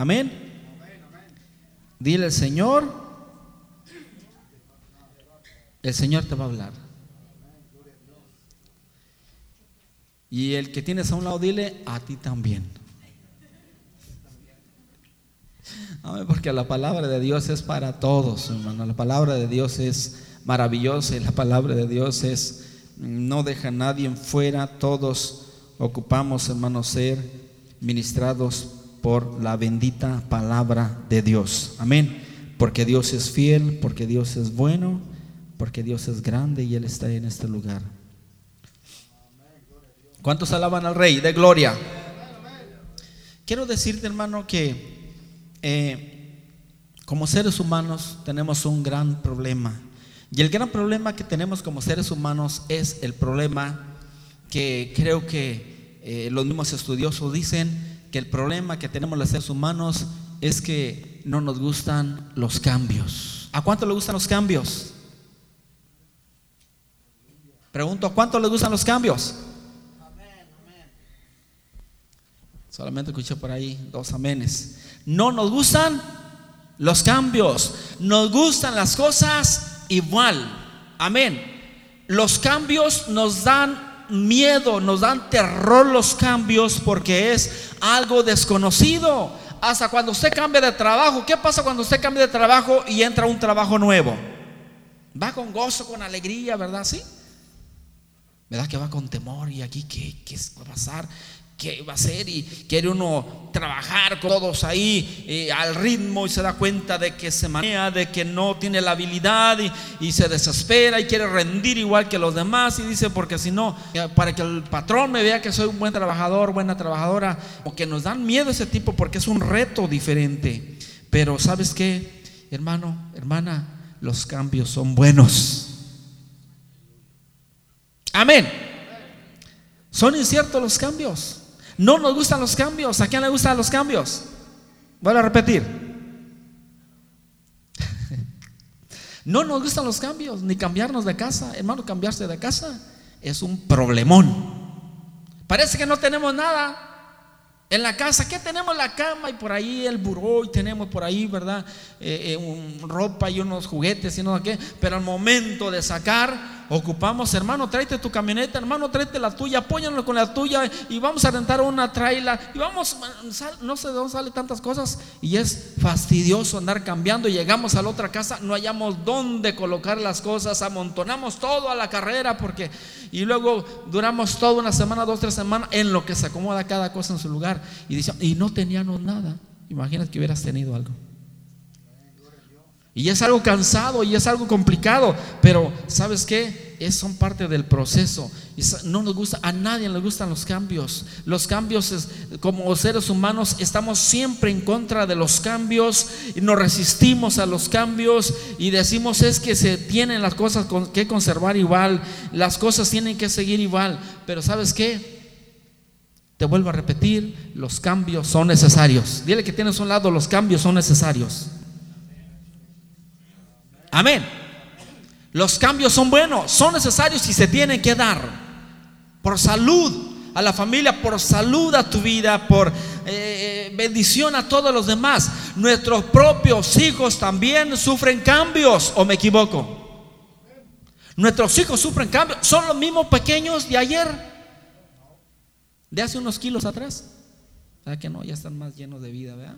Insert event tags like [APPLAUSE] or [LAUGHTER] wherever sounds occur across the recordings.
Amén. Dile al Señor, el Señor te va a hablar. Y el que tienes a un lado, dile a ti también. Porque la palabra de Dios es para todos, hermano. La palabra de Dios es maravillosa y la palabra de Dios es, no deja a nadie fuera. Todos ocupamos, hermano, ser ministrados por la bendita palabra de Dios. Amén. Porque Dios es fiel, porque Dios es bueno, porque Dios es grande y Él está en este lugar. ¿Cuántos alaban al Rey de gloria? Quiero decirte, hermano, que eh, como seres humanos tenemos un gran problema. Y el gran problema que tenemos como seres humanos es el problema que creo que eh, los mismos estudiosos dicen que el problema que tenemos los seres humanos es que no nos gustan los cambios. ¿A cuánto le gustan los cambios? Pregunto, ¿a cuánto le gustan los cambios? Solamente escuché por ahí dos amenes. No nos gustan los cambios, nos gustan las cosas igual. Amén. Los cambios nos dan miedo, nos dan terror los cambios porque es algo desconocido. Hasta cuando usted cambia de trabajo, ¿qué pasa cuando usted cambia de trabajo y entra un trabajo nuevo? Va con gozo, con alegría, ¿verdad? Sí. ¿Verdad que va con temor y aquí qué, qué va a pasar? Qué va a hacer y quiere uno trabajar con todos ahí eh, al ritmo y se da cuenta de que se manea, de que no tiene la habilidad y, se desespera y quiere rendir igual que los demás y dice porque si no, para que el patrón me vea que soy un buen trabajador, buena trabajadora, o que nos dan miedo ese tipo porque es un reto diferente. Pero sabes qué, hermano, hermana, los cambios son buenos. Amén. Son inciertos los cambios. No nos gustan los cambios. ¿A quién le gustan los cambios? Voy a repetir. [LAUGHS] No nos gustan los cambios, ni cambiarnos de casa. Hermano, cambiarse de casa es un problemón. Parece que no tenemos nada. En la casa, ¿qué tenemos? La cama y por ahí el buró y tenemos por ahí, ¿verdad? Eh, eh, ropa y unos juguetes y no qué. Pero al momento de sacar, ocupamos, hermano, tráete tu camioneta, hermano, tráete la tuya, apóyanos con la tuya y vamos a rentar una traila y vamos, no sé de dónde salen tantas cosas y es fastidioso andar cambiando llegamos a la otra casa, no hallamos dónde colocar las cosas, amontonamos todo a la carrera porque y luego duramos toda una semana, dos, tres semanas en lo que se acomoda cada cosa en su lugar. Y dice, y no teníamos nada. Imagínate que hubieras tenido algo. Y es algo cansado y es algo complicado, pero ¿sabes qué? Es, son parte del proceso. No nos gusta, a nadie le gustan los cambios. Los cambios, como seres humanos, estamos siempre en contra de los cambios y nos resistimos a los cambios y decimos es que se tienen las cosas que conservar igual, las cosas tienen que seguir igual. Pero ¿sabes qué? Te vuelvo a repetir, los cambios son necesarios. Dile que tienes un lado, los cambios son necesarios. Amén. Los cambios son buenos, son necesarios y se tienen que dar. Por salud a la familia, por salud a tu vida, por eh, eh, bendición a todos los demás. Nuestros propios hijos también sufren cambios, ¿o me equivoco? Nuestros hijos sufren cambios. Son los mismos pequeños de ayer, de hace unos kilos atrás. ¿Verdad que no? Ya están más llenos de vida, ¿verdad?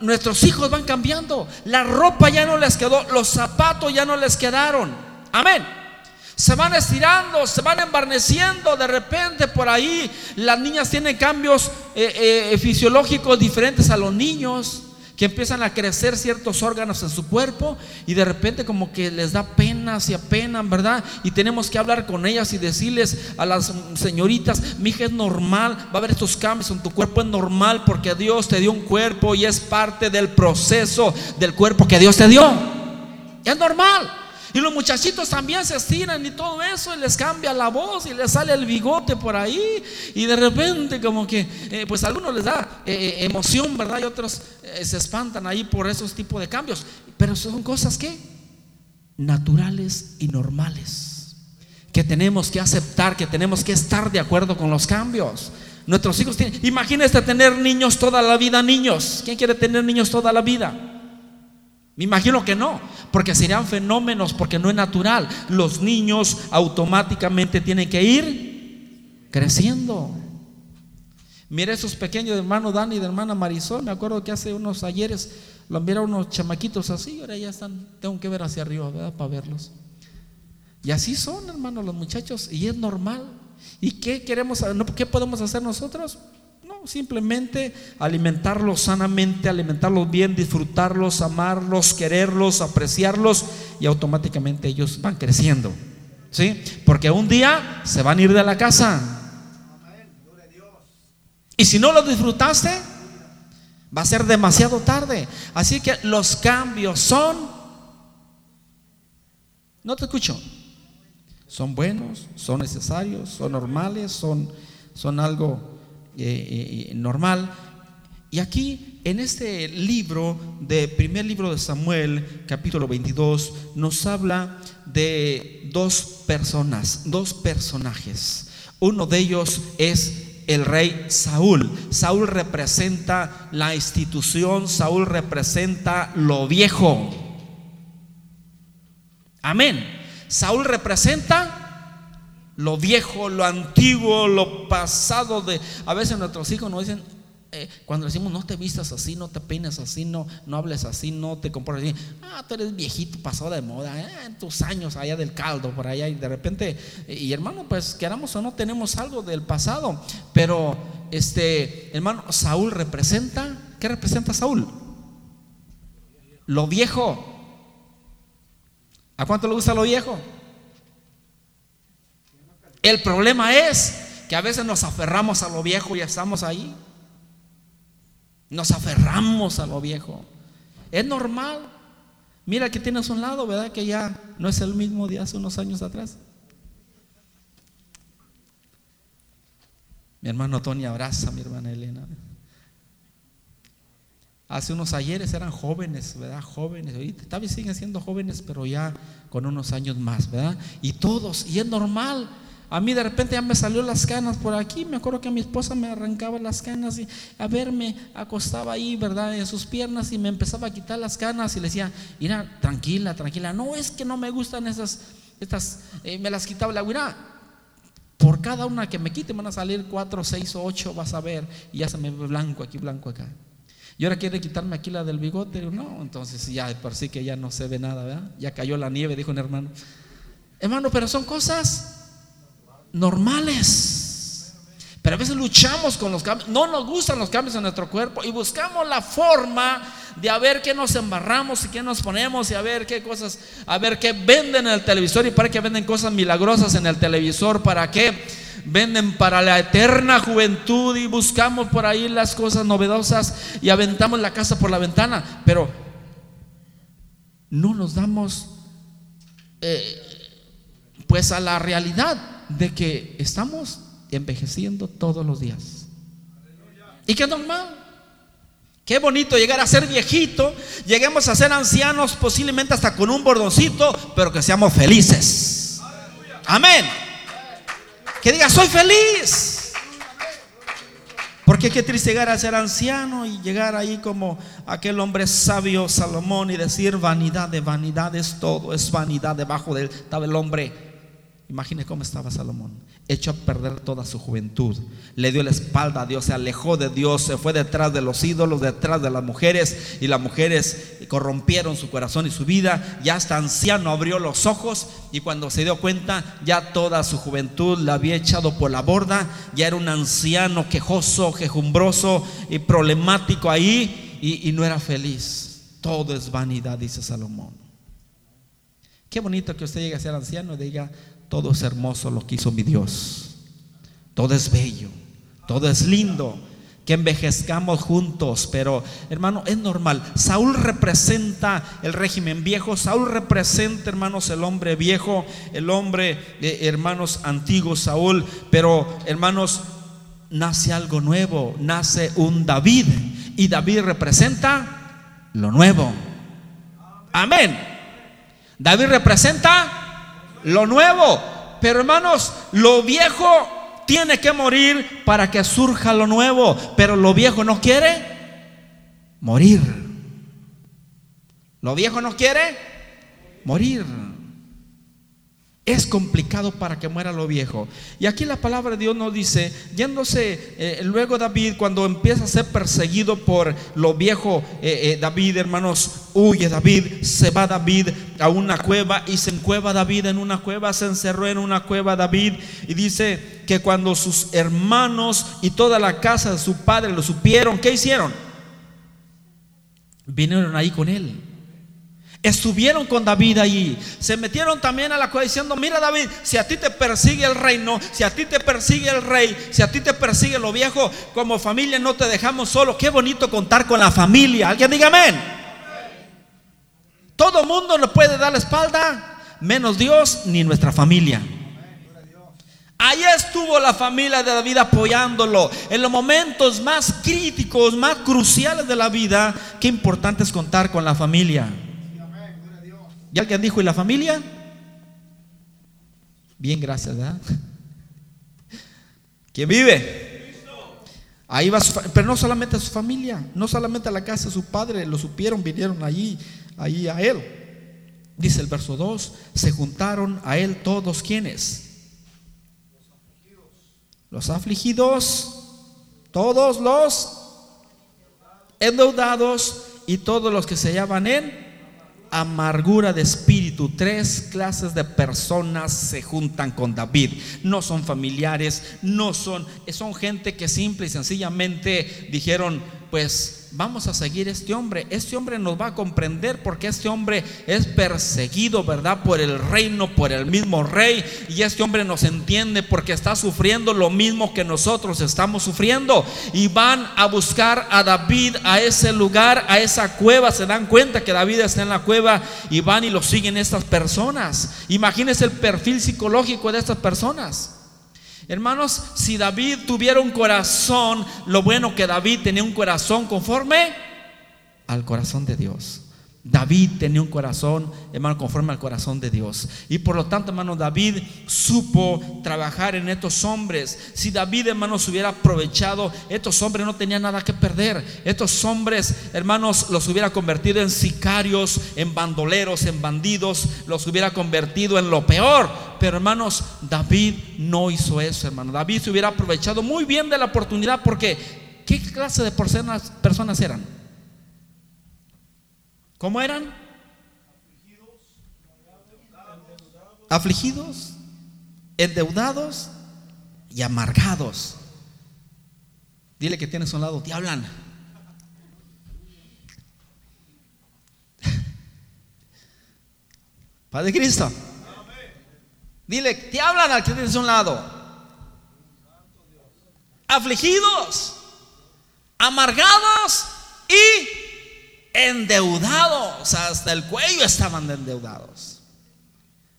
Nuestros hijos van cambiando. La ropa ya no les quedó, los zapatos ya no les quedaron. Amén. Se van estirando, se van embarneciendo. De repente por ahí las niñas tienen cambios eh, eh, fisiológicos diferentes a los niños que empiezan a crecer ciertos órganos en su cuerpo y de repente como que les da pena, se apenan, ¿verdad? Y tenemos que hablar con ellas y decirles a las señoritas, mi hija es normal, va a haber estos cambios en tu cuerpo, es normal porque Dios te dio un cuerpo y es parte del proceso del cuerpo que Dios te dio. Es normal. Y los muchachitos también se estiran y todo eso, y les cambia la voz y les sale el bigote por ahí. Y de repente, como que, eh, pues a algunos les da eh, eh, emoción, ¿verdad? Y otros se espantan ahí por esos tipos de cambios. Pero son cosas que naturales y normales. Que tenemos que aceptar, que tenemos que estar de acuerdo con los cambios. Nuestros hijos tienen, imagínese tener niños toda la vida, niños. ¿Quién quiere tener niños toda la vida? Me imagino que no, porque serían fenómenos, porque no es natural. Los niños automáticamente tienen que ir creciendo. Mire esos pequeños de hermano Dani y de hermana Marisol. Me acuerdo que hace unos ayeres los miraron unos chamaquitos así. Ahora ya están, tengo que ver hacia arriba, ¿verdad? Para verlos. Y así son, hermanos, los muchachos. Y es normal. ¿Y qué queremos, qué podemos hacer nosotros? Simplemente alimentarlos sanamente, alimentarlos bien, disfrutarlos, amarlos, quererlos, apreciarlos y automáticamente ellos van creciendo. ¿Sí? Porque un día se van a ir de la casa. Y si no lo disfrutaste, va a ser demasiado tarde. Así que los cambios son... No te escucho. Son buenos, son necesarios, son normales, son, son algo eh, eh, normal. Y aquí, en este libro, de primer libro de Samuel, capítulo 22, nos habla de dos personas, dos personajes. Uno de ellos es el rey Saúl. Saúl representa la institución, Saúl representa lo viejo. Amén. Saúl representa lo viejo, lo antiguo, lo pasado de... A veces nuestros hijos nos dicen, eh, cuando decimos no te vistas así, no te peines así, no, no hables así, no te comportes así, ah, tú eres viejito, pasado de moda, eh, en tus años allá del caldo, por allá, y de repente, y hermano, pues queramos o no tenemos algo del pasado, pero este, hermano, Saúl representa, ¿qué representa Saúl? Lo viejo. ¿A cuánto le gusta lo viejo? El problema es que a veces nos aferramos a lo viejo y estamos ahí. Nos aferramos a lo viejo. Es normal. Mira que tienes un lado, ¿verdad? Que ya no es el mismo de hace unos años atrás. Mi hermano Tony abraza a mi hermana Elena. Hace unos ayeres eran jóvenes, ¿verdad? Jóvenes. Ahorita siguen siendo jóvenes, pero ya con unos años más, ¿verdad? Y todos, y es normal. A mí de repente ya me salió las canas por aquí. Me acuerdo que mi esposa me arrancaba las canas y a ver me acostaba ahí, ¿verdad? En sus piernas y me empezaba a quitar las canas y le decía, mira, tranquila, tranquila. No es que no me gustan esas, estas, eh, me las quitaba la mira, por cada una que me quite van a salir cuatro, seis o ocho, vas a ver. Y ya se me ve blanco aquí, blanco acá. Y ahora quiere quitarme aquí la del bigote. No, entonces ya por sí que ya no se ve nada, ¿verdad? Ya cayó la nieve, dijo un hermano. Hermano, pero son cosas normales. Pero a veces luchamos con los cambios, no nos gustan los cambios en nuestro cuerpo y buscamos la forma de a ver qué nos embarramos y qué nos ponemos y a ver qué cosas, a ver qué venden en el televisor y para qué venden cosas milagrosas en el televisor, para qué venden para la eterna juventud y buscamos por ahí las cosas novedosas y aventamos la casa por la ventana, pero no nos damos eh, pues a la realidad de que estamos envejeciendo todos los días. Y que normal. Qué bonito llegar a ser viejito, lleguemos a ser ancianos, posiblemente hasta con un bordoncito, pero que seamos felices. Amén. Que diga, soy feliz. Porque qué triste llegar a ser anciano y llegar ahí como aquel hombre sabio Salomón y decir vanidad de vanidades, todo es vanidad debajo del estaba el hombre Imagine cómo estaba Salomón, hecho a perder toda su juventud. Le dio la espalda a Dios, se alejó de Dios, se fue detrás de los ídolos, detrás de las mujeres, y las mujeres corrompieron su corazón y su vida. Ya hasta anciano abrió los ojos y cuando se dio cuenta, ya toda su juventud la había echado por la borda. Ya era un anciano quejoso, quejumbroso y problemático ahí, y, y no era feliz. Todo es vanidad, dice Salomón. Qué bonito que usted llegue a ser anciano y diga, todo es hermoso lo que hizo mi Dios. Todo es bello, todo es lindo. Que envejezcamos juntos, pero hermano, es normal. Saúl representa el régimen viejo, Saúl representa, hermanos, el hombre viejo, el hombre, de hermanos, antiguos, Saúl, pero hermanos, nace algo nuevo, nace un David, y David representa lo nuevo. Amén. David representa lo nuevo. Pero hermanos, lo viejo tiene que morir para que surja lo nuevo, pero lo viejo no quiere morir. Lo viejo no quiere morir. Es complicado para que muera lo viejo. Y aquí la palabra de Dios nos dice, yéndose eh, luego David, cuando empieza a ser perseguido por lo viejo, eh, eh, David, hermanos, huye David, se va David a una cueva y se encueva David en una cueva, se encerró en una cueva David y dice que cuando sus hermanos y toda la casa de su padre lo supieron, ¿qué hicieron? Vinieron ahí con él. Estuvieron con David allí. Se metieron también a la cueva diciendo, mira David, si a ti te persigue el reino, si a ti te persigue el rey, si a ti te persigue lo viejo, como familia no te dejamos solo. Qué bonito contar con la familia. Alguien diga amén. Todo mundo nos puede dar la espalda, menos Dios ni nuestra familia. Ahí estuvo la familia de David apoyándolo en los momentos más críticos, más cruciales de la vida. Qué importante es contar con la familia. ¿Y alguien dijo, ¿y la familia? Bien, gracias, ¿verdad? [LAUGHS] ¿Quién vive? Ahí va, pero no solamente a su familia, no solamente a la casa de su padre, lo supieron, vinieron allí, allí a él. Dice el verso 2, se juntaron a él todos quienes. Los afligidos, todos los endeudados y todos los que se hallaban en amargura de espíritu. Tres clases de personas se juntan con David. No son familiares, no son, son gente que simple y sencillamente dijeron, pues vamos a seguir este hombre. Este hombre nos va a comprender porque este hombre es perseguido, ¿verdad? Por el reino, por el mismo rey. Y este hombre nos entiende porque está sufriendo lo mismo que nosotros estamos sufriendo. Y van a buscar a David a ese lugar, a esa cueva. Se dan cuenta que David está en la cueva y van y lo siguen estas personas. Imagínense el perfil psicológico de estas personas. Hermanos, si David tuviera un corazón, lo bueno que David tenía un corazón conforme al corazón de Dios. David tenía un corazón, hermano, conforme al corazón de Dios. Y por lo tanto, hermano, David supo trabajar en estos hombres. Si David, hermano, se hubiera aprovechado, estos hombres no tenían nada que perder. Estos hombres, hermanos, los hubiera convertido en sicarios, en bandoleros, en bandidos, los hubiera convertido en lo peor. Pero, hermanos, David no hizo eso, hermano. David se hubiera aprovechado muy bien de la oportunidad porque, ¿qué clase de personas eran? ¿Cómo eran? Afligidos, endeudados y amargados. Dile que tienes un lado, te hablan. [LAUGHS] Padre Cristo. Dile, te hablan al que tienes un lado. Afligidos, amargados y endeudados, hasta el cuello estaban endeudados.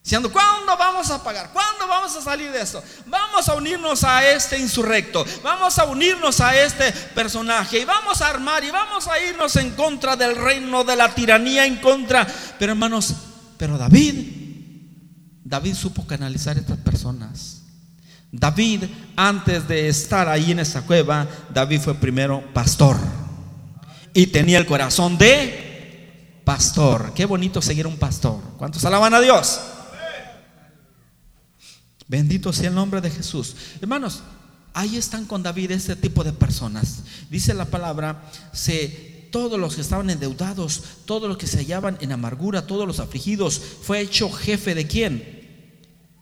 Diciendo, ¿cuándo vamos a pagar? ¿Cuándo vamos a salir de esto? Vamos a unirnos a este insurrecto, vamos a unirnos a este personaje y vamos a armar y vamos a irnos en contra del reino de la tiranía, en contra. Pero hermanos, pero David, David supo canalizar a estas personas. David, antes de estar ahí en esa cueva, David fue primero pastor y tenía el corazón de pastor. Qué bonito seguir un pastor. ¿Cuántos alaban a Dios? Bendito sea el nombre de Jesús. Hermanos, ahí están con David este tipo de personas. Dice la palabra, se, todos los que estaban endeudados, todos los que se hallaban en amargura, todos los afligidos, fue hecho jefe de quién?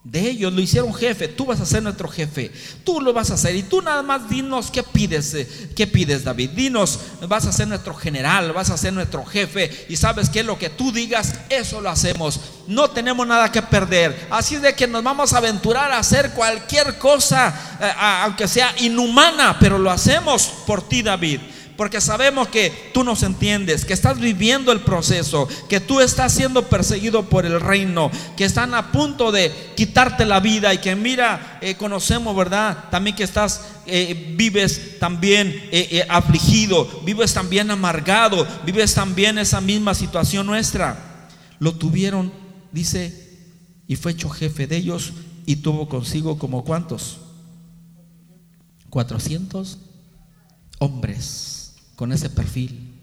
De ellos, lo hicieron jefe, tú vas a ser nuestro jefe, tú lo vas a hacer y tú nada más dinos qué pides, eh, qué pides David, dinos, vas a ser nuestro general, vas a ser nuestro jefe y sabes que lo que tú digas, eso lo hacemos, no tenemos nada que perder, así de que nos vamos a aventurar a hacer cualquier cosa, eh, aunque sea inhumana, pero lo hacemos por ti David porque sabemos que tú nos entiendes, que estás viviendo el proceso, que tú estás siendo perseguido por el reino, que están a punto de quitarte la vida y que mira, eh, conocemos, ¿verdad? También que estás, eh, vives también eh, afligido, vives también amargado, vives también esa misma situación nuestra. Lo tuvieron, dice, y fue hecho jefe de ellos y tuvo consigo como cuántos. 400 hombres con ese perfil.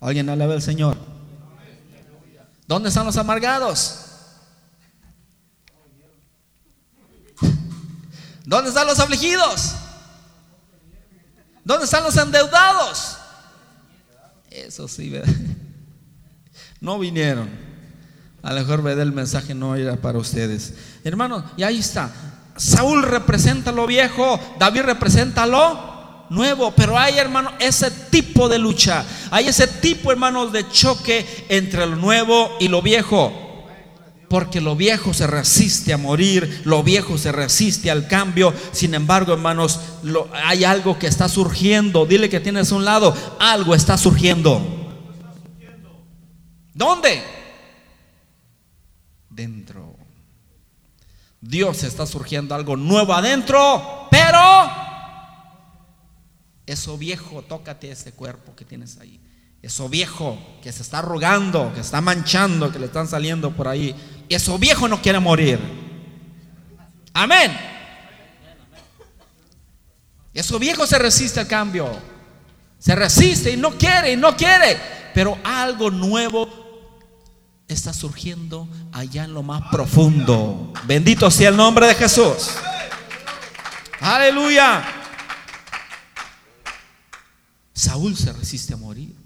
¿Alguien alaba al Señor? ¿Dónde están los amargados? [LAUGHS] ¿Dónde están los afligidos? ¿Dónde están los endeudados? Eso sí, ¿verdad? [LAUGHS] No vinieron. A lo mejor el mensaje no era para ustedes. Hermanos, y ahí está. Saúl representa lo viejo, David representa lo nuevo, pero hay, hermano, ese tipo de lucha, hay ese tipo, hermanos, de choque entre lo nuevo y lo viejo. Porque lo viejo se resiste a morir, lo viejo se resiste al cambio. Sin embargo, hermanos, hay algo que está surgiendo. Dile que tienes un lado, algo está surgiendo. ¿Dónde? Dentro. Dios está surgiendo algo nuevo adentro, pero eso viejo, tócate ese cuerpo que tienes ahí. Eso viejo que se está arrugando, que está manchando, que le están saliendo por ahí. Eso viejo no quiere morir. Amén. Eso viejo se resiste al cambio. Se resiste y no quiere y no quiere. Pero algo nuevo está surgiendo allá en lo más profundo. Bendito sea el nombre de Jesús. Aleluya. Saúl se resiste a morir.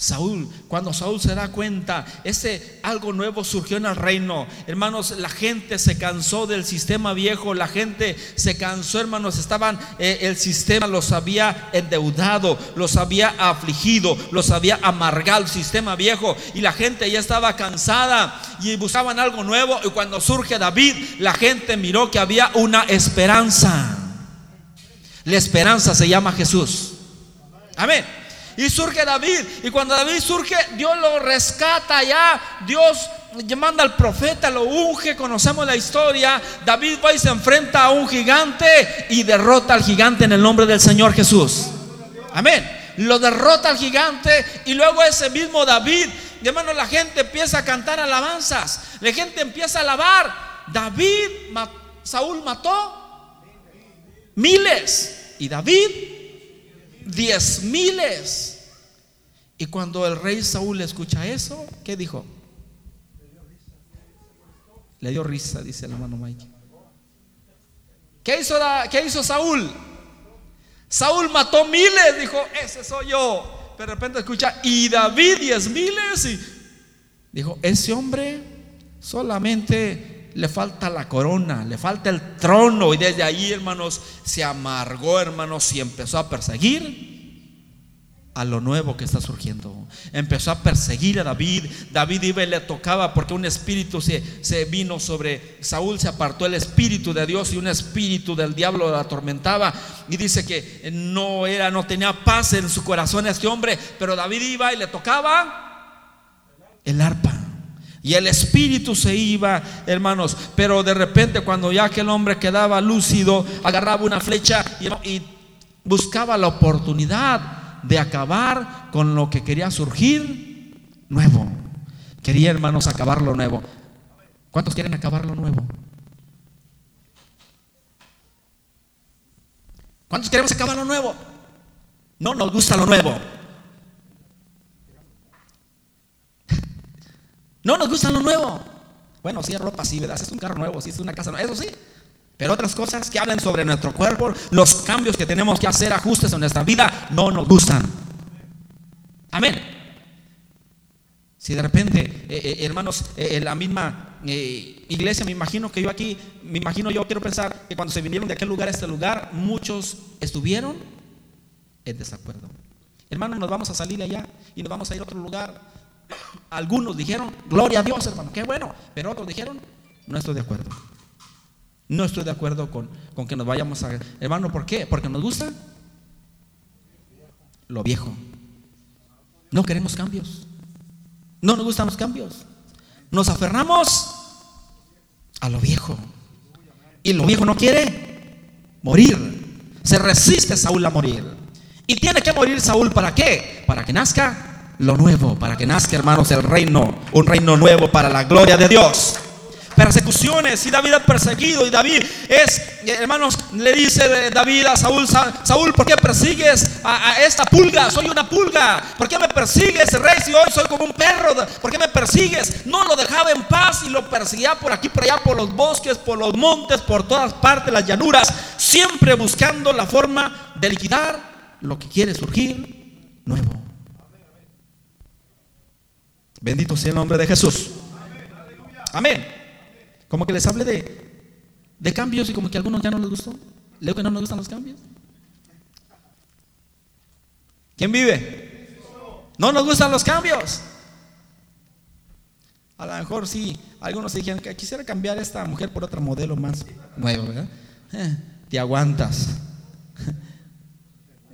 Saúl, cuando Saúl se da cuenta, ese algo nuevo surgió en el reino. Hermanos, la gente se cansó del sistema viejo, la gente se cansó, hermanos, estaban, eh, el sistema los había endeudado, los había afligido, los había amargado el sistema viejo y la gente ya estaba cansada y buscaban algo nuevo. Y cuando surge David, la gente miró que había una esperanza. La esperanza se llama Jesús. Amén. Y surge David. Y cuando David surge, Dios lo rescata ya. Dios manda al profeta, lo unge. Conocemos la historia. David va y se enfrenta a un gigante y derrota al gigante en el nombre del Señor Jesús. Amén. Lo derrota al gigante y luego ese mismo David, hermano, la gente empieza a cantar alabanzas. La gente empieza a alabar. David, Saúl mató miles. Y David diez miles. Y cuando el rey Saúl escucha eso, ¿qué dijo? Le dio risa, dice el hermano Mike. ¿Qué hizo, ¿Qué hizo Saúl? Saúl mató miles, dijo, ese soy yo. Pero de repente escucha, y David diez miles. Y dijo, ese hombre solamente le falta la corona, le falta el trono. Y desde ahí, hermanos, se amargó, hermanos, y empezó a perseguir a lo nuevo que está surgiendo. Empezó a perseguir a David. David iba y le tocaba porque un espíritu se, se, vino sobre Saúl, se apartó el espíritu de Dios y un espíritu del diablo lo atormentaba. Y dice que no era, no tenía paz en su corazón este hombre, pero David iba y le tocaba el arpa. Y el espíritu se iba, hermanos. Pero de repente cuando ya aquel hombre quedaba lúcido, agarraba una flecha y, buscaba la oportunidad de acabar con lo que quería surgir nuevo. Quería, hermanos, acabar lo nuevo. ¿Cuántos quieren acabar lo nuevo? ¿Cuántos queremos acabar lo nuevo? No nos gusta lo nuevo. No nos gusta lo nuevo. Bueno, si es ropa, sí, ¿verdad? Si es un carro nuevo, si es una casa nueva, eso sí. Pero otras cosas que hablan sobre nuestro cuerpo, los cambios que tenemos que hacer, ajustes en nuestra vida, no nos gustan. Amén. Si de repente, eh, eh, hermanos, eh, en la misma iglesia, me imagino que yo aquí, me imagino yo quiero pensar que cuando se vinieron de aquel lugar a este lugar, muchos estuvieron en desacuerdo. Hermanos, nos vamos a salir de allá y nos vamos a ir a otro lugar. Algunos dijeron, gloria a Dios, hermano, qué bueno. Pero otros dijeron, no estoy de acuerdo. No estoy de acuerdo con, con que nos vayamos a... Hermano, ¿por qué? Porque nos gusta lo viejo. No queremos cambios. No nos gustan los cambios. Nos aferramos a lo viejo. Y lo viejo no quiere morir. Se resiste Saúl a morir. Y tiene que morir Saúl para qué? Para que nazca lo nuevo, para que nazca, hermanos, el reino, un reino nuevo para la gloria de Dios. persecuciones y David es perseguido y David es, hermanos, le dice David a Saúl, Saúl, ¿por qué persigues a, esta pulga? Soy una pulga. ¿Por qué me persigues, rey, si hoy soy como un perro? ¿Por qué me persigues? No lo dejaba en paz y lo perseguía por aquí, por allá, por los bosques, por los montes, por todas partes, las llanuras, siempre buscando la forma de liquidar lo que quiere surgir nuevo. Bendito sea el nombre de Jesús. Amén. Como que les hable de, de cambios y como que a algunos ya no les gustó. Leo que no nos gustan los cambios. ¿Quién vive? No nos gustan los cambios. A lo mejor sí, algunos dijeron que quisiera cambiar esta mujer por otro modelo más nuevo, ¿verdad? Eh, te aguantas.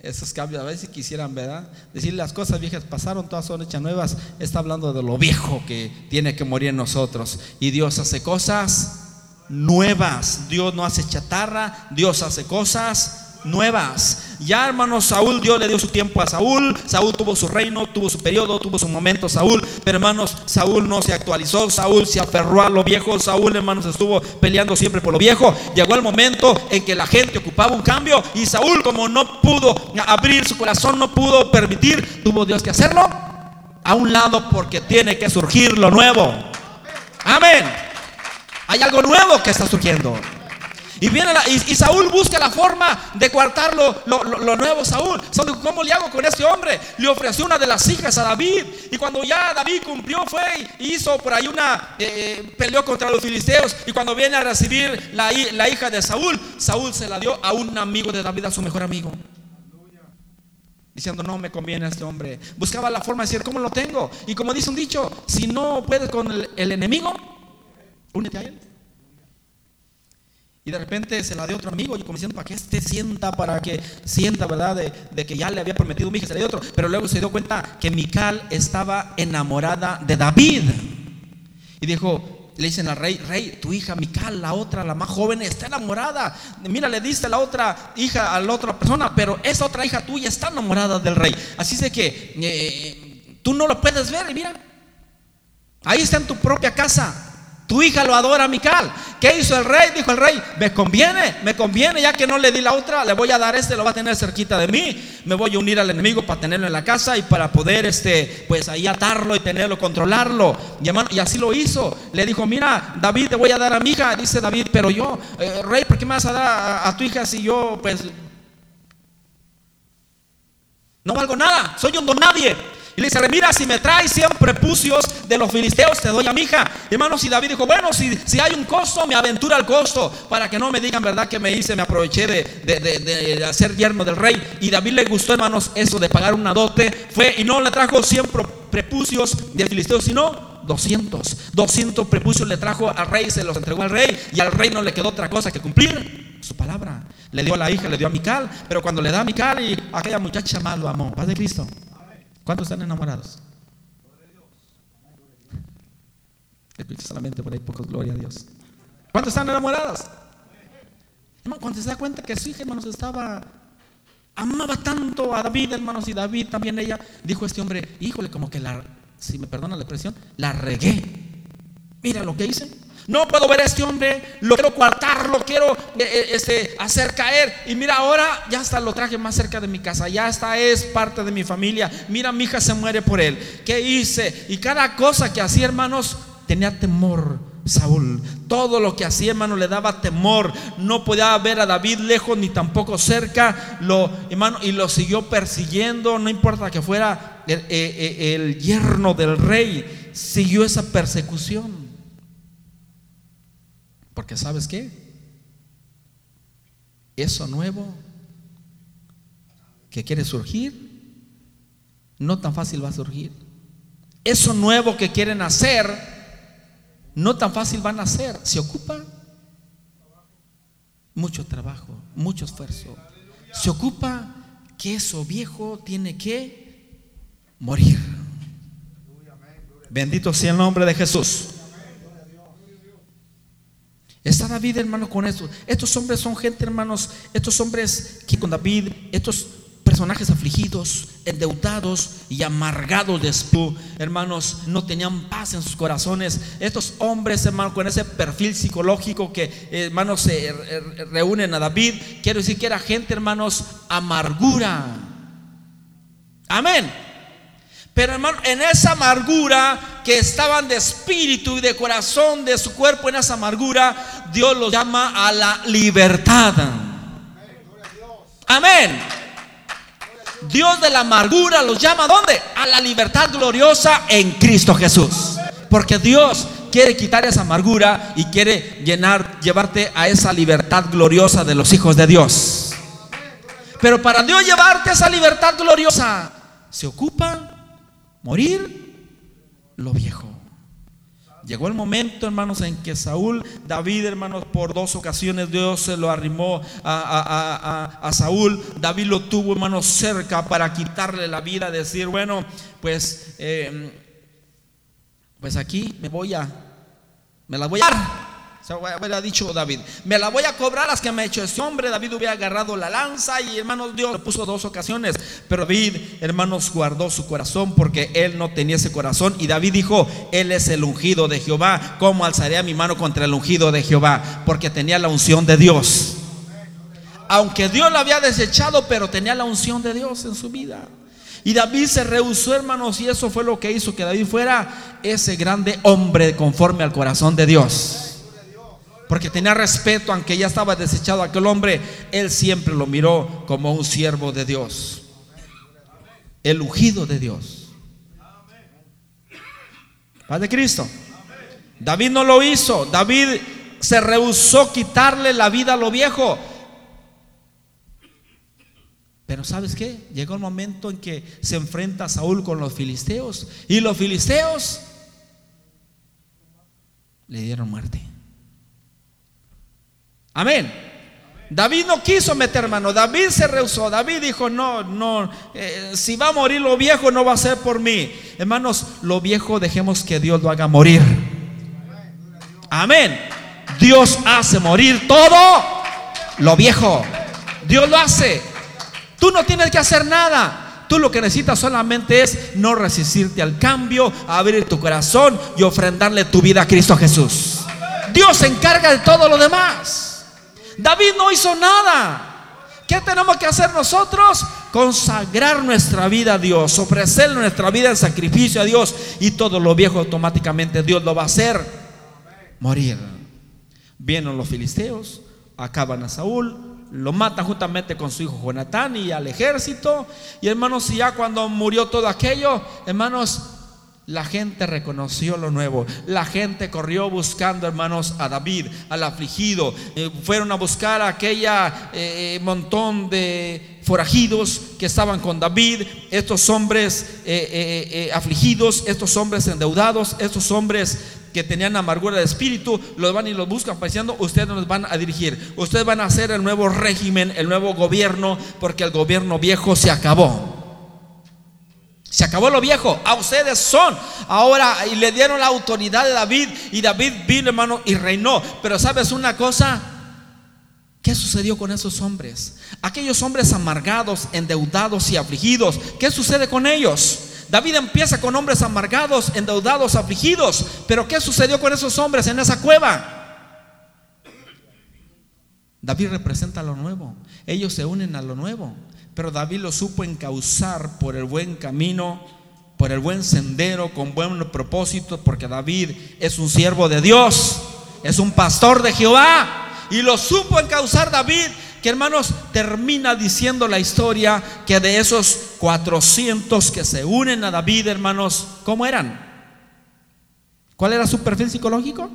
Esos cambios, a veces si quisieran, ¿verdad? Decir las cosas viejas pasaron, todas son hechas nuevas. Está hablando de lo viejo que tiene que morir en nosotros. Y Dios hace cosas nuevas. Dios no hace chatarra, Dios hace cosas nuevas. Ya hermanos, Saúl, Dios le dio su tiempo a Saúl. Saúl tuvo su reino, tuvo su periodo, tuvo su momento Saúl. Pero hermanos, Saúl no se actualizó. Saúl se aferró a lo viejo. Saúl, hermanos, estuvo peleando siempre por lo viejo. Llegó el momento en que la gente ocupaba un cambio. Y Saúl, como no pudo abrir su corazón, no pudo permitir, tuvo Dios que hacerlo a un lado porque tiene que surgir lo nuevo. Amén. Hay algo nuevo que está surgiendo. Y, viene y, Saúl busca la forma de coartar lo, nuevo. Saúl, ¿cómo le hago con este hombre? Le ofreció una de las hijas a David. Y cuando ya David cumplió, fue y hizo por ahí una, eh, peleó contra los filisteos. Y cuando viene a recibir la, la hija de Saúl, Saúl se la dio a un amigo de David, a su mejor amigo diciendo no me conviene a este hombre. Buscaba la forma de decir, ¿cómo lo tengo? Y como dice un dicho, si no puedes con el, el enemigo, únete a él. Y de repente se la dio otro amigo, y como diciendo, para que este sienta, para que sienta, ¿verdad? De, que ya le había prometido un hijo, se le dio otro. Pero luego se dio cuenta que Mical estaba enamorada de David. Y dijo, le dicen al rey, rey, tu hija Mical, la otra, la más joven, está enamorada. Mira, le diste la otra hija a la otra persona, pero esa otra hija tuya está enamorada del rey. Así es que eh, tú no lo puedes ver, mira, ahí está en tu propia casa. Tu hija lo adora Mical. ¿Qué hizo el rey? Dijo el rey, me conviene, me conviene, ya que no le di la otra, le voy a dar este, lo va a tener cerquita de mí. Me voy a unir al enemigo para tenerlo en la casa y para poder, este, pues ahí atarlo y tenerlo, controlarlo. Y, así lo hizo. Le dijo, mira, David, te voy a dar a mi hija. Dice David, pero yo, eh, rey, ¿por qué me vas a dar a, a tu hija si yo, pues, no valgo nada? Soy un don nadie. Y le dice, mira, si me traes 100 prepucios de los filisteos, te doy a mi hija. Hermanos, y David dijo, bueno, si, si hay un costo, me aventura el costo, para que no me digan, ¿verdad? Que me hice, me aproveché de, de, hacer yerno del rey. Y David le gustó, hermanos, eso de pagar una dote. Fue y no le trajo 100 prepucios de filisteos, sino 200. 200 prepucios le trajo al rey, se los entregó al rey. Y al rey no le quedó otra cosa que cumplir su palabra. Le dio a la hija, le dio a Mical. Pero cuando le da a Mical y aquella muchacha más lo amó. Paz de Cristo. ¿Cuántos están enamorados? Escucha solamente por ahí pocos, gloria a Dios. ¿Cuántos están enamorados? Hermano, cuando se da cuenta que su hija, hermanos, estaba, amaba tanto a David, hermanos, y David también ella, dijo este hombre, híjole, como que la, si me perdona la expresión, la regué. Mira lo que hice. No puedo ver a este hombre, lo quiero coartar, lo quiero eh, eh, este, hacer caer. Y mira, ahora ya está, lo traje más cerca de mi casa, ya está, es parte de mi familia. Mira, mi hija se muere por él. ¿Qué hice? Y cada cosa que hacía, hermanos, tenía temor. Saúl, todo lo que hacía, hermano, le daba temor. No podía ver a David lejos ni tampoco cerca. Lo, hermano, y lo siguió persiguiendo, no importa que fuera el, eh, el yerno del rey, siguió esa persecución. Porque sabes qué? Eso nuevo que quiere surgir, no tan fácil va a surgir. Eso nuevo que quieren hacer, no tan fácil van a hacer. Se ocupa mucho trabajo, mucho esfuerzo. Se ocupa que eso viejo tiene que morir. Bendito sea el nombre de Jesús. Está David, hermano, con esto. Estos hombres son gente, hermanos, estos hombres que con David, estos personajes afligidos, endeudados y amargados de espíritu, hermanos, no tenían paz en sus corazones. Estos hombres, hermanos, con ese perfil psicológico que, hermanos, se reúnen a David, quiero decir que era gente, hermanos, amargura. Amén. Pero hermano, en esa amargura que estaban de espíritu y de corazón, de su cuerpo, en esa amargura, Dios los llama a la libertad. Amén. Dios de la amargura los llama ¿a dónde? A la libertad gloriosa en Cristo Jesús. Porque Dios quiere quitar esa amargura y quiere llenar, llevarte a esa libertad gloriosa de los hijos de Dios. Pero para Dios llevarte a esa libertad gloriosa, se ocupa morir lo viejo. Llegó el momento, hermanos, en que Saúl, David, hermanos, por dos ocasiones Dios se lo arrimó a, Saúl. David lo tuvo, hermanos, cerca para quitarle la vida, decir, bueno, pues, eh, pues aquí me voy a, me la voy a dar. Se hubiera dicho David, me la voy a cobrar las que me ha hecho ese hombre. David hubiera agarrado la lanza y hermanos Dios lo puso dos ocasiones. Pero David, hermanos, guardó su corazón porque él no tenía ese corazón. Y David dijo, él es el ungido de Jehová. ¿Cómo alzaré mi mano contra el ungido de Jehová? Porque tenía la unción de Dios. Aunque Dios lo había desechado, pero tenía la unción de Dios en su vida. Y David se rehusó, hermanos, y eso fue lo que hizo que David fuera ese grande hombre conforme al corazón de Dios porque tenía respeto, aunque ya estaba desechado aquel hombre, él siempre lo miró como un siervo de Dios, el ungido de Dios. Padre Cristo. David no lo hizo, David se rehusó quitarle la vida a lo viejo. Pero ¿sabes qué? Llegó el momento en que se enfrenta Saúl con los filisteos y los filisteos le dieron muerte. Amén. David no quiso meter mano, David se rehusó, David dijo, no, no, eh, si va a morir lo viejo no va a ser por mí. Hermanos, lo viejo dejemos que Dios lo haga morir. Amén. Dios hace morir todo lo viejo. Dios lo hace. Tú no tienes que hacer nada. Tú lo que necesitas solamente es no resistirte al cambio, abrir tu corazón y ofrendarle tu vida a Cristo Jesús. Dios se encarga de todo lo demás. David no hizo nada. ¿Qué tenemos que hacer nosotros? Consagrar nuestra vida a Dios, ofrecer nuestra vida en sacrificio a Dios y todo lo viejo automáticamente Dios lo va a hacer morir. Vienen los filisteos, acaban a Saúl, lo matan juntamente con su hijo Jonatán y al ejército. Y hermanos, y ya cuando murió todo aquello, hermanos, la gente reconoció lo nuevo. La gente corrió buscando, hermanos, a David, al afligido. Eh, fueron a buscar a aquella eh, montón de forajidos que estaban con David. Estos hombres eh, afligidos, estos hombres endeudados, estos hombres que tenían amargura de espíritu, los van y los buscan diciendo, ustedes nos van a dirigir. Ustedes van a hacer el nuevo régimen, el nuevo gobierno, porque el gobierno viejo se acabó. Se acabó lo viejo. A ustedes son. Ahora, y le dieron la autoridad de David. Y David vino, hermano, y reinó. Pero ¿sabes una cosa? ¿Qué sucedió con esos hombres? Aquellos hombres amargados, endeudados y afligidos. ¿Qué sucede con ellos? David empieza con hombres amargados, endeudados, afligidos. Pero ¿qué sucedió con esos hombres en esa cueva? David representa lo nuevo. Ellos se unen a lo nuevo. Pero David lo supo encauzar por el buen camino, por el buen sendero, con buen propósito, porque David es un siervo de Dios, es un pastor de Jehová. Y lo supo encauzar David, que hermanos, termina diciendo la historia que de esos 400 que se unen a David, hermanos, ¿cómo eran? ¿Cuál era su perfil psicológico?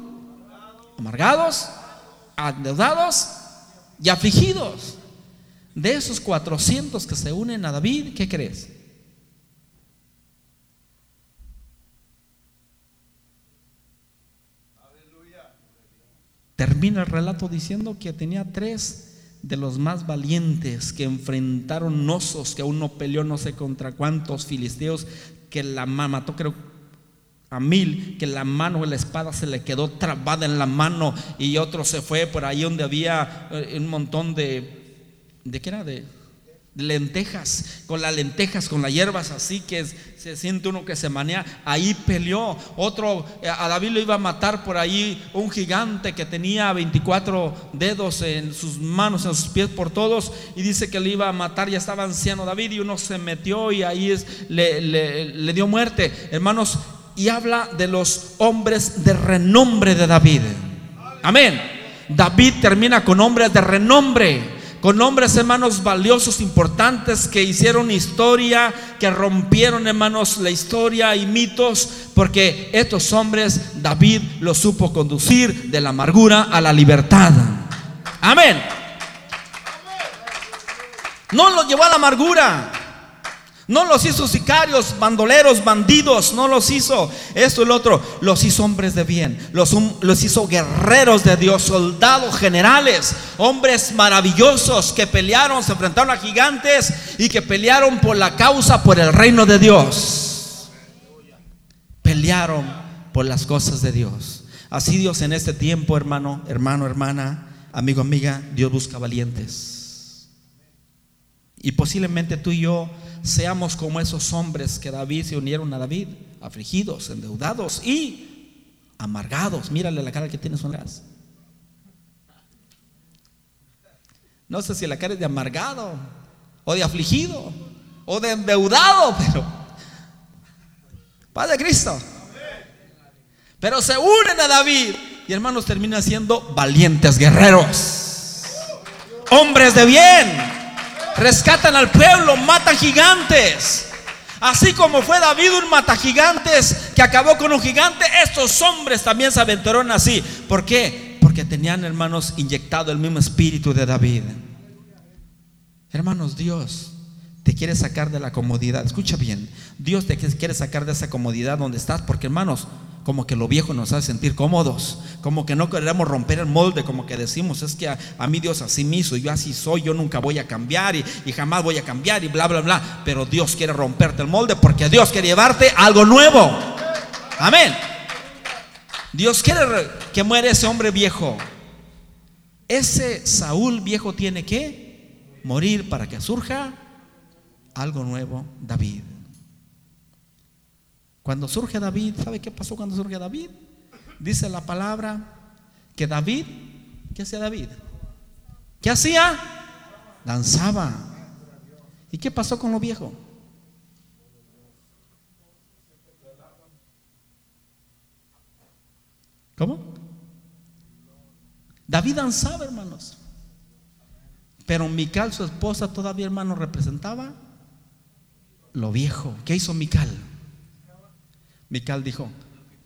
Amargados, endeudados y afligidos. De esos 400 que se unen a David, ¿qué crees? Termina el relato diciendo que tenía tres de los más valientes que enfrentaron osos, que uno peleó no sé contra cuántos filisteos, que la mató creo a mil, que la mano de la espada se le quedó trabada en la mano y otro se fue por ahí donde había eh, un montón de ¿De qué era? De, lentejas, con las lentejas, con las hierbas así que se siente uno que se manea. Ahí peleó. Otro, eh, a David lo iba a matar por ahí un gigante que tenía 24 dedos en sus manos, en sus pies por todos. Y dice que le iba a matar, ya estaba anciano David y uno se metió y ahí es, le, le dio muerte. Hermanos, y habla de los hombres de renombre de David. Amén. David termina con hombres de renombre con hombres, hermanos, valiosos, importantes, que hicieron historia, que rompieron, hermanos, la historia y mitos, porque estos hombres David los supo conducir de la amargura a la libertad. Amén. No los llevó a la amargura. No los hizo sicarios, bandoleros, bandidos, no los hizo esto y lo otro. Los hizo hombres de bien, los, los hizo guerreros de Dios, soldados generales, hombres maravillosos que pelearon, se enfrentaron a gigantes y que pelearon por la causa, por el reino de Dios. Pelearon por las cosas de Dios. Así Dios en este tiempo, hermano, hermano, hermana, amigo, amiga, Dios busca valientes. Y posiblemente tú y yo seamos como esos hombres que David se unieron a David, afligidos, endeudados y amargados. Mírale la cara que tienes una No sé si la cara es de amargado o de afligido o de endeudado, [LAUGHS] pero Padre Cristo. Pero se unen a David y hermanos terminan siendo valientes guerreros, hombres de bien rescatan al pueblo, matan gigantes. Así como fue David un mata gigantes que acabó con un gigante, estos hombres también se aventuraron así. ¿Por qué? Porque tenían, hermanos, inyectado el mismo espíritu de David. Hermanos, Dios te quiere sacar de la comodidad. Escucha bien, Dios te quiere sacar de esa comodidad donde estás, porque hermanos, como que lo viejo nos hace sentir cómodos, como que no queremos romper el molde, como que decimos, es que a, mí Dios así me hizo, yo así soy, yo nunca voy a cambiar y, jamás voy a cambiar y bla, bla, bla. Pero Dios quiere romperte el molde porque Dios quiere llevarte algo nuevo. Amén. Dios quiere que muera ese hombre viejo. Ese Saúl viejo tiene que morir para que surja algo nuevo, David. Cuando surge David, ¿sabe qué pasó cuando surge David? Dice la palabra que David, ¿qué hacía David? ¿Qué hacía? Danzaba. ¿Y qué pasó con lo viejo? ¿Cómo? David danzaba, hermanos. Pero Mical, su esposa, todavía, hermano, representaba lo viejo. ¿Qué hizo Mical? Mical dijo,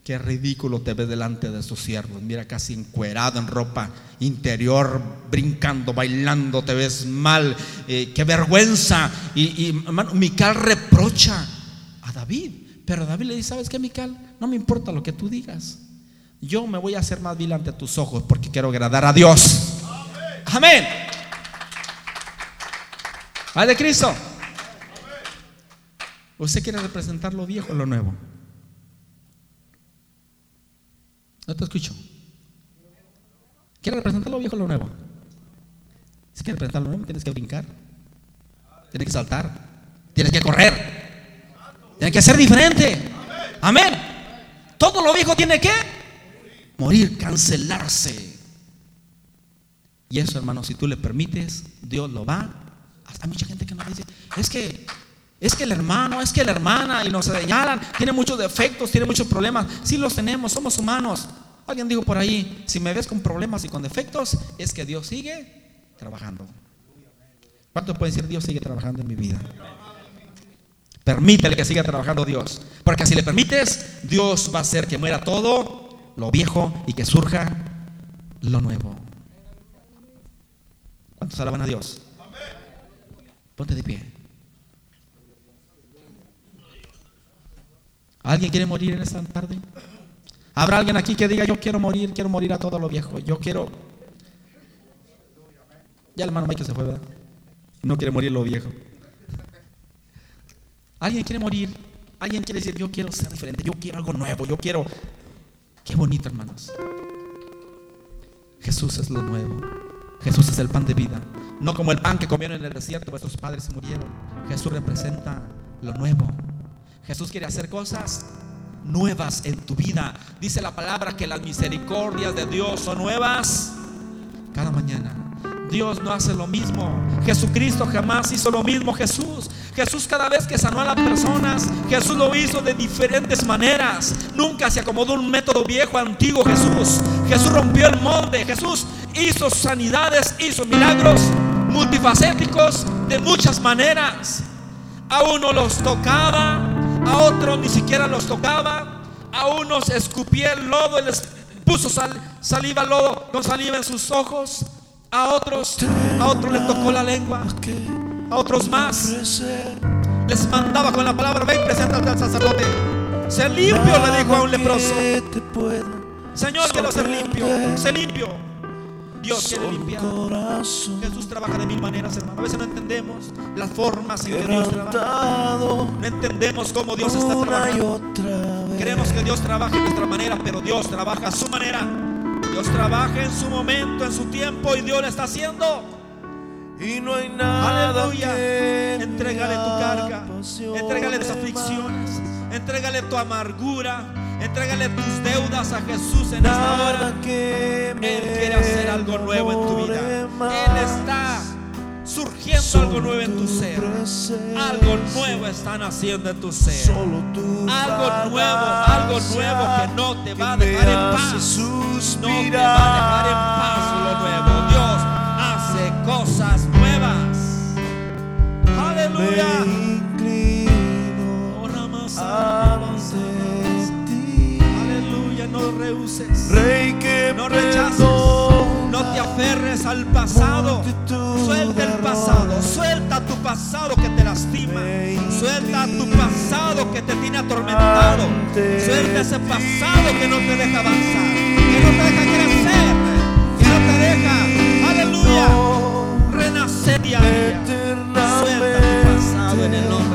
qué ridículo te ves delante de sus siervos. Mira, casi encuerado en ropa interior, brincando, bailando, te ves mal, eh, qué vergüenza. Y, hermano, Mical reprocha a David. Pero David le dice, ¿sabes qué, Mical? No me importa lo que tú digas. Yo me voy a hacer más vil ante tus ojos porque quiero agradar a Dios. Amén. De Cristo. ¿Usted quiere representar lo viejo o lo nuevo? No te escucho. ¿Quieres representar lo viejo o lo nuevo? Si quieres representar lo nuevo, tienes que brincar, tienes que saltar, tienes que correr, tienes que ser diferente. Amén. Todo lo viejo tiene que morir, cancelarse. Y eso, hermano, si tú le permites, Dios lo va. Hay mucha gente que nos dice, es que es que el hermano, es que la hermana, y nos señalan, tiene muchos defectos, tiene muchos problemas. Sí los tenemos, somos humanos. Alguien dijo por ahí, si me ves con problemas y con defectos, es que Dios sigue trabajando. ¿Cuánto puede decir Dios sigue trabajando en mi vida? Permítele que siga trabajando Dios. Porque si le permites, Dios va a hacer que muera todo lo viejo y que surja lo nuevo. ¿Cuántos alaban a Dios? Ponte de pie. ¿Alguien quiere morir en esta tarde? ¿Habrá alguien aquí que diga, yo quiero morir, quiero morir a todo lo viejo? Yo quiero... Ya el hermano Michael se fue. No quiere morir lo viejo. ¿Alguien quiere morir? ¿Alguien quiere decir, yo quiero ser diferente, yo quiero algo nuevo, yo quiero... Qué bonito, hermanos. Jesús es lo nuevo. Jesús es el pan de vida. No como el pan que comieron en el desierto, vuestros padres murieron. Jesús representa lo nuevo. Jesús quiere hacer cosas nuevas en tu vida. Dice la palabra que las misericordias de Dios son nuevas cada mañana. Dios no hace lo mismo. Jesucristo jamás hizo lo mismo. Jesús, Jesús cada vez que sanó a las personas, Jesús lo hizo de diferentes maneras. Nunca se acomodó un método viejo, antiguo. Jesús, Jesús rompió el molde. Jesús hizo sanidades, hizo milagros multifacéticos de muchas maneras. A uno los tocaba, a otros ni siquiera los tocaba, a unos escupía el lodo les puso saliva lodo con saliva en sus ojos, a otros, a otros le tocó la lengua, a otros más. Les mandaba con la palabra, ve y preséntate al sacerdote. Se limpio, le dijo a un leproso. Señor, quiero ser limpio, se limpio. Dios quiere limpiar. Jesús trabaja de mil maneras, hermano. A veces no entendemos las formas en que Dios trabaja. No entendemos cómo Dios está trabajando. Queremos que Dios trabaje de nuestra manera, pero Dios trabaja a su manera. Dios trabaja en su momento, en su tiempo y Dios lo está haciendo. Y no hay nada. Aleluya. Entrégale tu carga. Entrégale tus aflicciones. Entrégale tu amargura. Entrégale tus deudas a Jesús en esta hora. Él quiere hacer algo nuevo en tu vida. Él está surgiendo algo nuevo en tu ser. Algo nuevo está naciendo en tu ser. Algo nuevo, algo nuevo que no te va a dejar en paz. No te va a dejar en paz lo nuevo. Dios hace cosas nuevas. Aleluya. No rehuses. Rey que no rechaces. No te aferres al pasado. Suelta el pasado. Suelta tu pasado que te lastima. Suelta tu pasado que te tiene atormentado. Suelta ese pasado que no te deja avanzar. Que no te deja crecer. Que no te deja. Aleluya. Renacer día a día. Suelta tu pasado en el nombre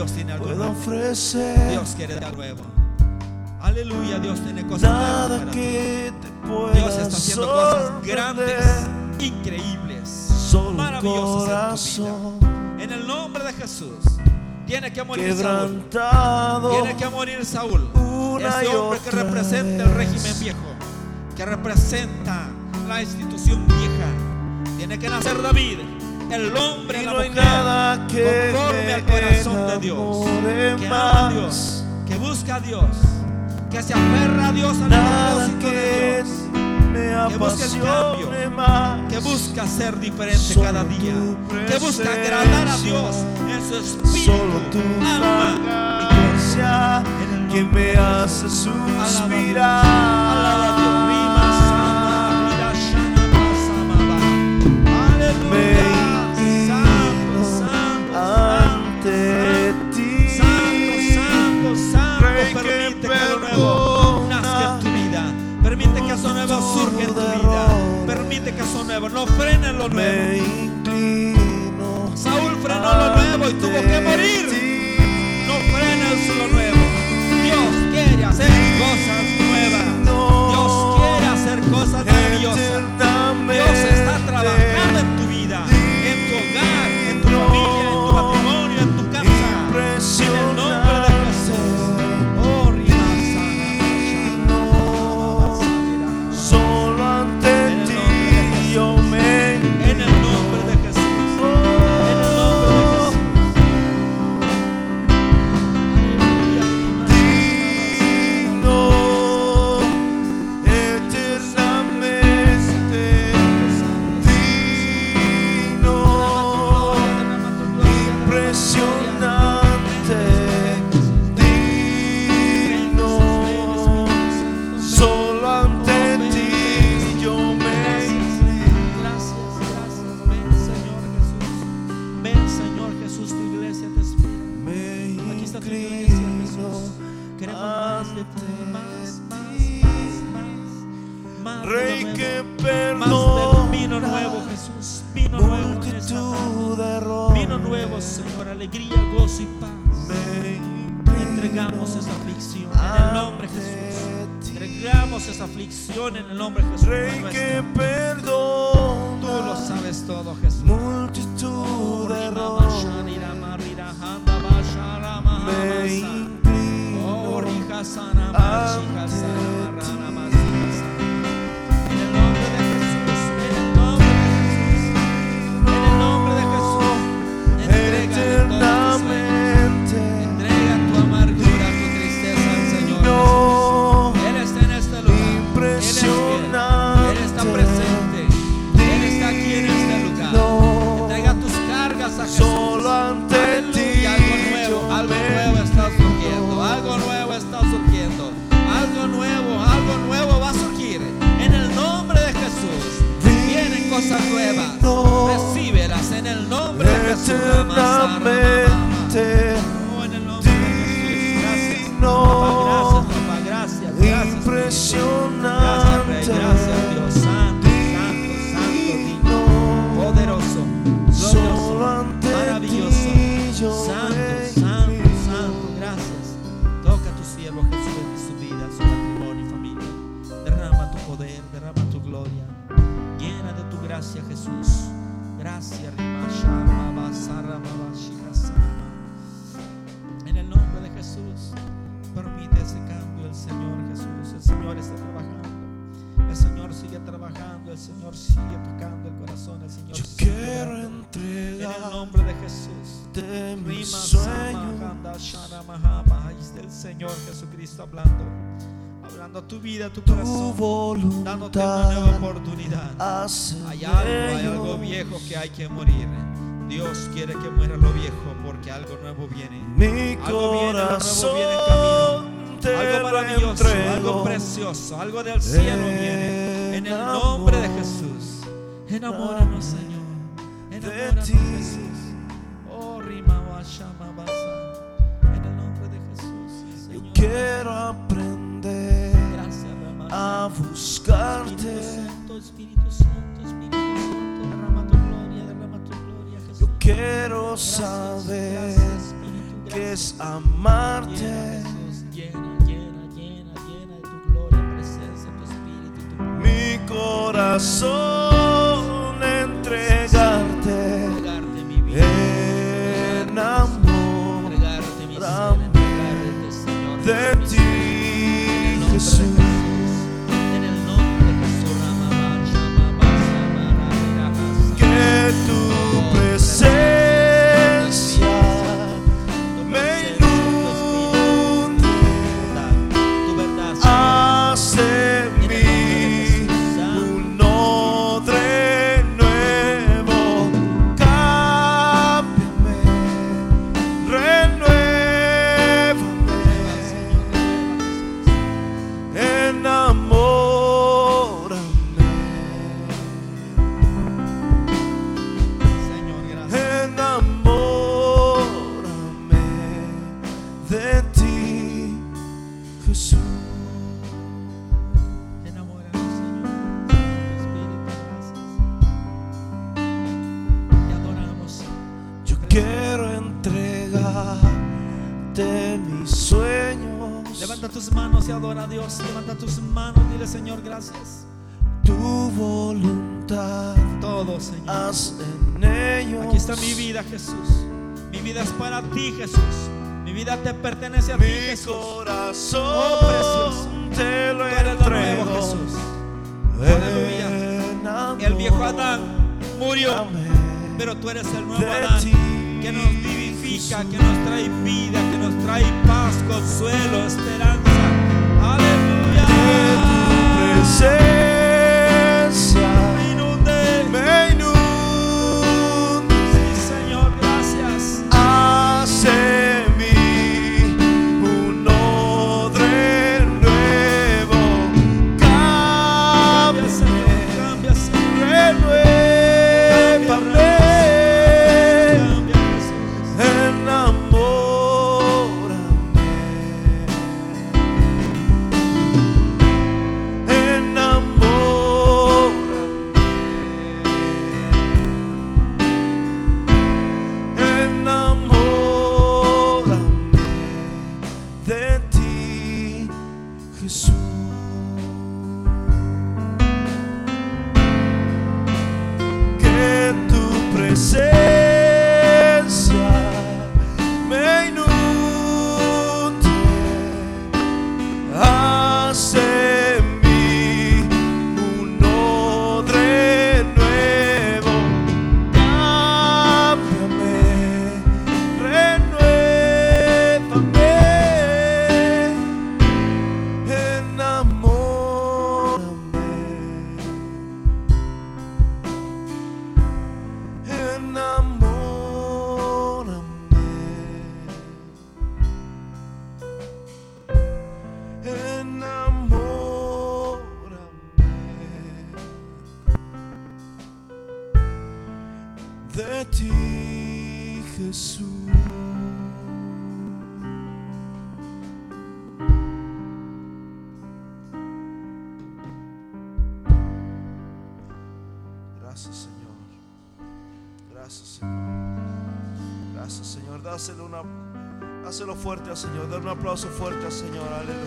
Dios tiene algo nuevo. ofrecer. Dios quiere dar nuevo. Aleluya, Dios tiene cosas Nada para ti. que te pueda Dios está haciendo cosas grandes, increíbles, Solo maravillosas en tu vida. En el nombre de Jesús, tiene que morir Saúl. Tiene que morir Saúl. Ese hombre que representa el régimen viejo, que representa la institución vieja. Tiene que nacer David, el hombre, Y la no hay mujer, nada que conforme me al corazón de Dios, que ama a. Dios, que busca a Dios, que se aferra a Dios, al propósito de que Dios. me Que busque el cambio. más. que busca ser diferente cada día, que busca agradar a Dios en su espíritu, Solo tu alma y corazón. que me hace suspirar. Alaba a lo nuevo nuevo, Señor, alegría, gozo y paz. Entregamos esa aflicción en el nombre de Jesús. Entregamos esa aflicción en el nombre de Jesús. Rey que perdona. Tú lo sabes todo, Jesús. Multitud de errores. Me. Oh, baby. Señor sigue tocando el corazón del Señor. Yo quiero entregar en el nombre de Jesús. De mi sueño. del Señor Jesucristo hablando. Hablando a tu vida, a tu corazón, dándote una nueva oportunidad. Hay algo, hay algo viejo que hay que morir. Dios quiere que muera lo viejo porque algo nuevo viene. Mi algo corazón viene, algo nuevo viene en camino. Algo maravilloso, algo precioso, algo del cielo viene el nombre de Jesús. Enamóranos, Señor. Enamóranos, Jesús. Oh, Rima, En el nombre de Jesús. Señor. Yo quiero aprender Gracias, a buscarte. Espíritu Santo, Espíritu Santo, Espíritu Santo. Derrama tu gloria, derrama tu gloria, Jesús. Yo quiero Gracias, saber Gracias, Espíritu, que es amarte. corazón entregarte mi vida de ti Jesús. Gracias, Señor. Gracias, Señor. Gracias, Señor. Dáselo, una, dáselo fuerte al Señor. Dale un aplauso fuerte al Señor. Aleluya.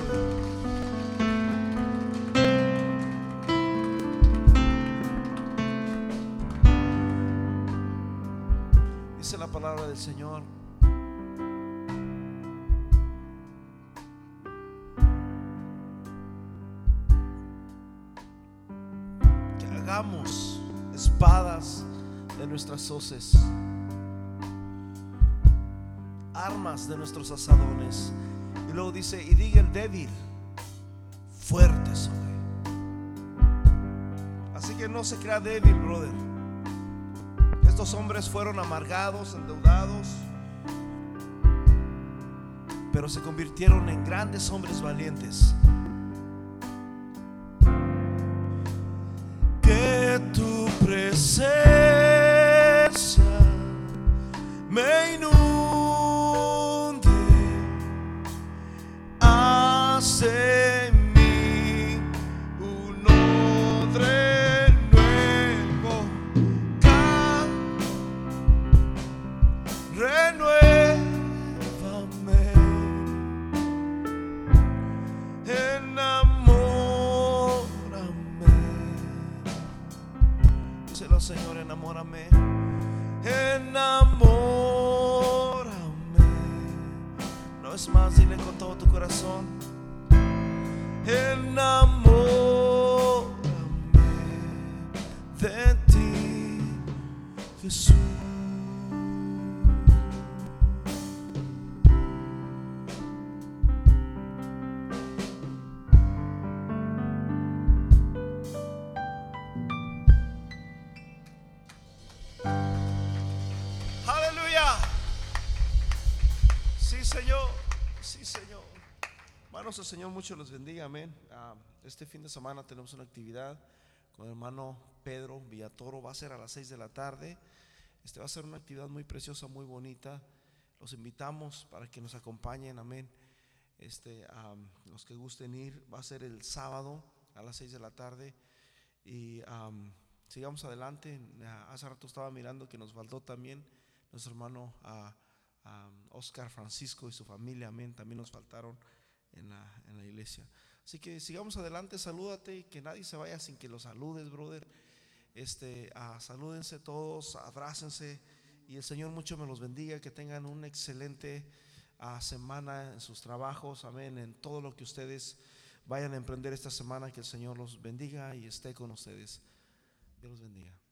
Dice la palabra del Señor. Nuestras hoces, armas de nuestros asadones. Y luego dice, y diga el débil, fuerte soy. Así que no se crea débil, brother. Estos hombres fueron amargados, endeudados, pero se convirtieron en grandes hombres valientes. Señor, enamórame. Enamórame. No es más, dile con todo tu corazón. Enamórame de ti, Jesús. Mucho los bendiga. Amén. Ah, este fin de semana tenemos una actividad con el hermano Pedro Villatoro. Va a ser a las 6 de la tarde. Este va a ser una actividad muy preciosa, muy bonita. Los invitamos para que nos acompañen. Amén. Este, am, los que gusten ir, va a ser el sábado a las 6 de la tarde. Y am, sigamos adelante. Hace rato estaba mirando que nos faltó también nuestro hermano ah, ah, Oscar Francisco y su familia. Amén. También nos faltaron en la, en la iglesia. Así que sigamos adelante, salúdate que nadie se vaya sin que los saludes, brother. Este, ah, salúdense todos, abrácense y el Señor mucho me los bendiga, que tengan una excelente ah, semana en sus trabajos, amén, en todo lo que ustedes vayan a emprender esta semana, que el Señor los bendiga y esté con ustedes. Dios los bendiga.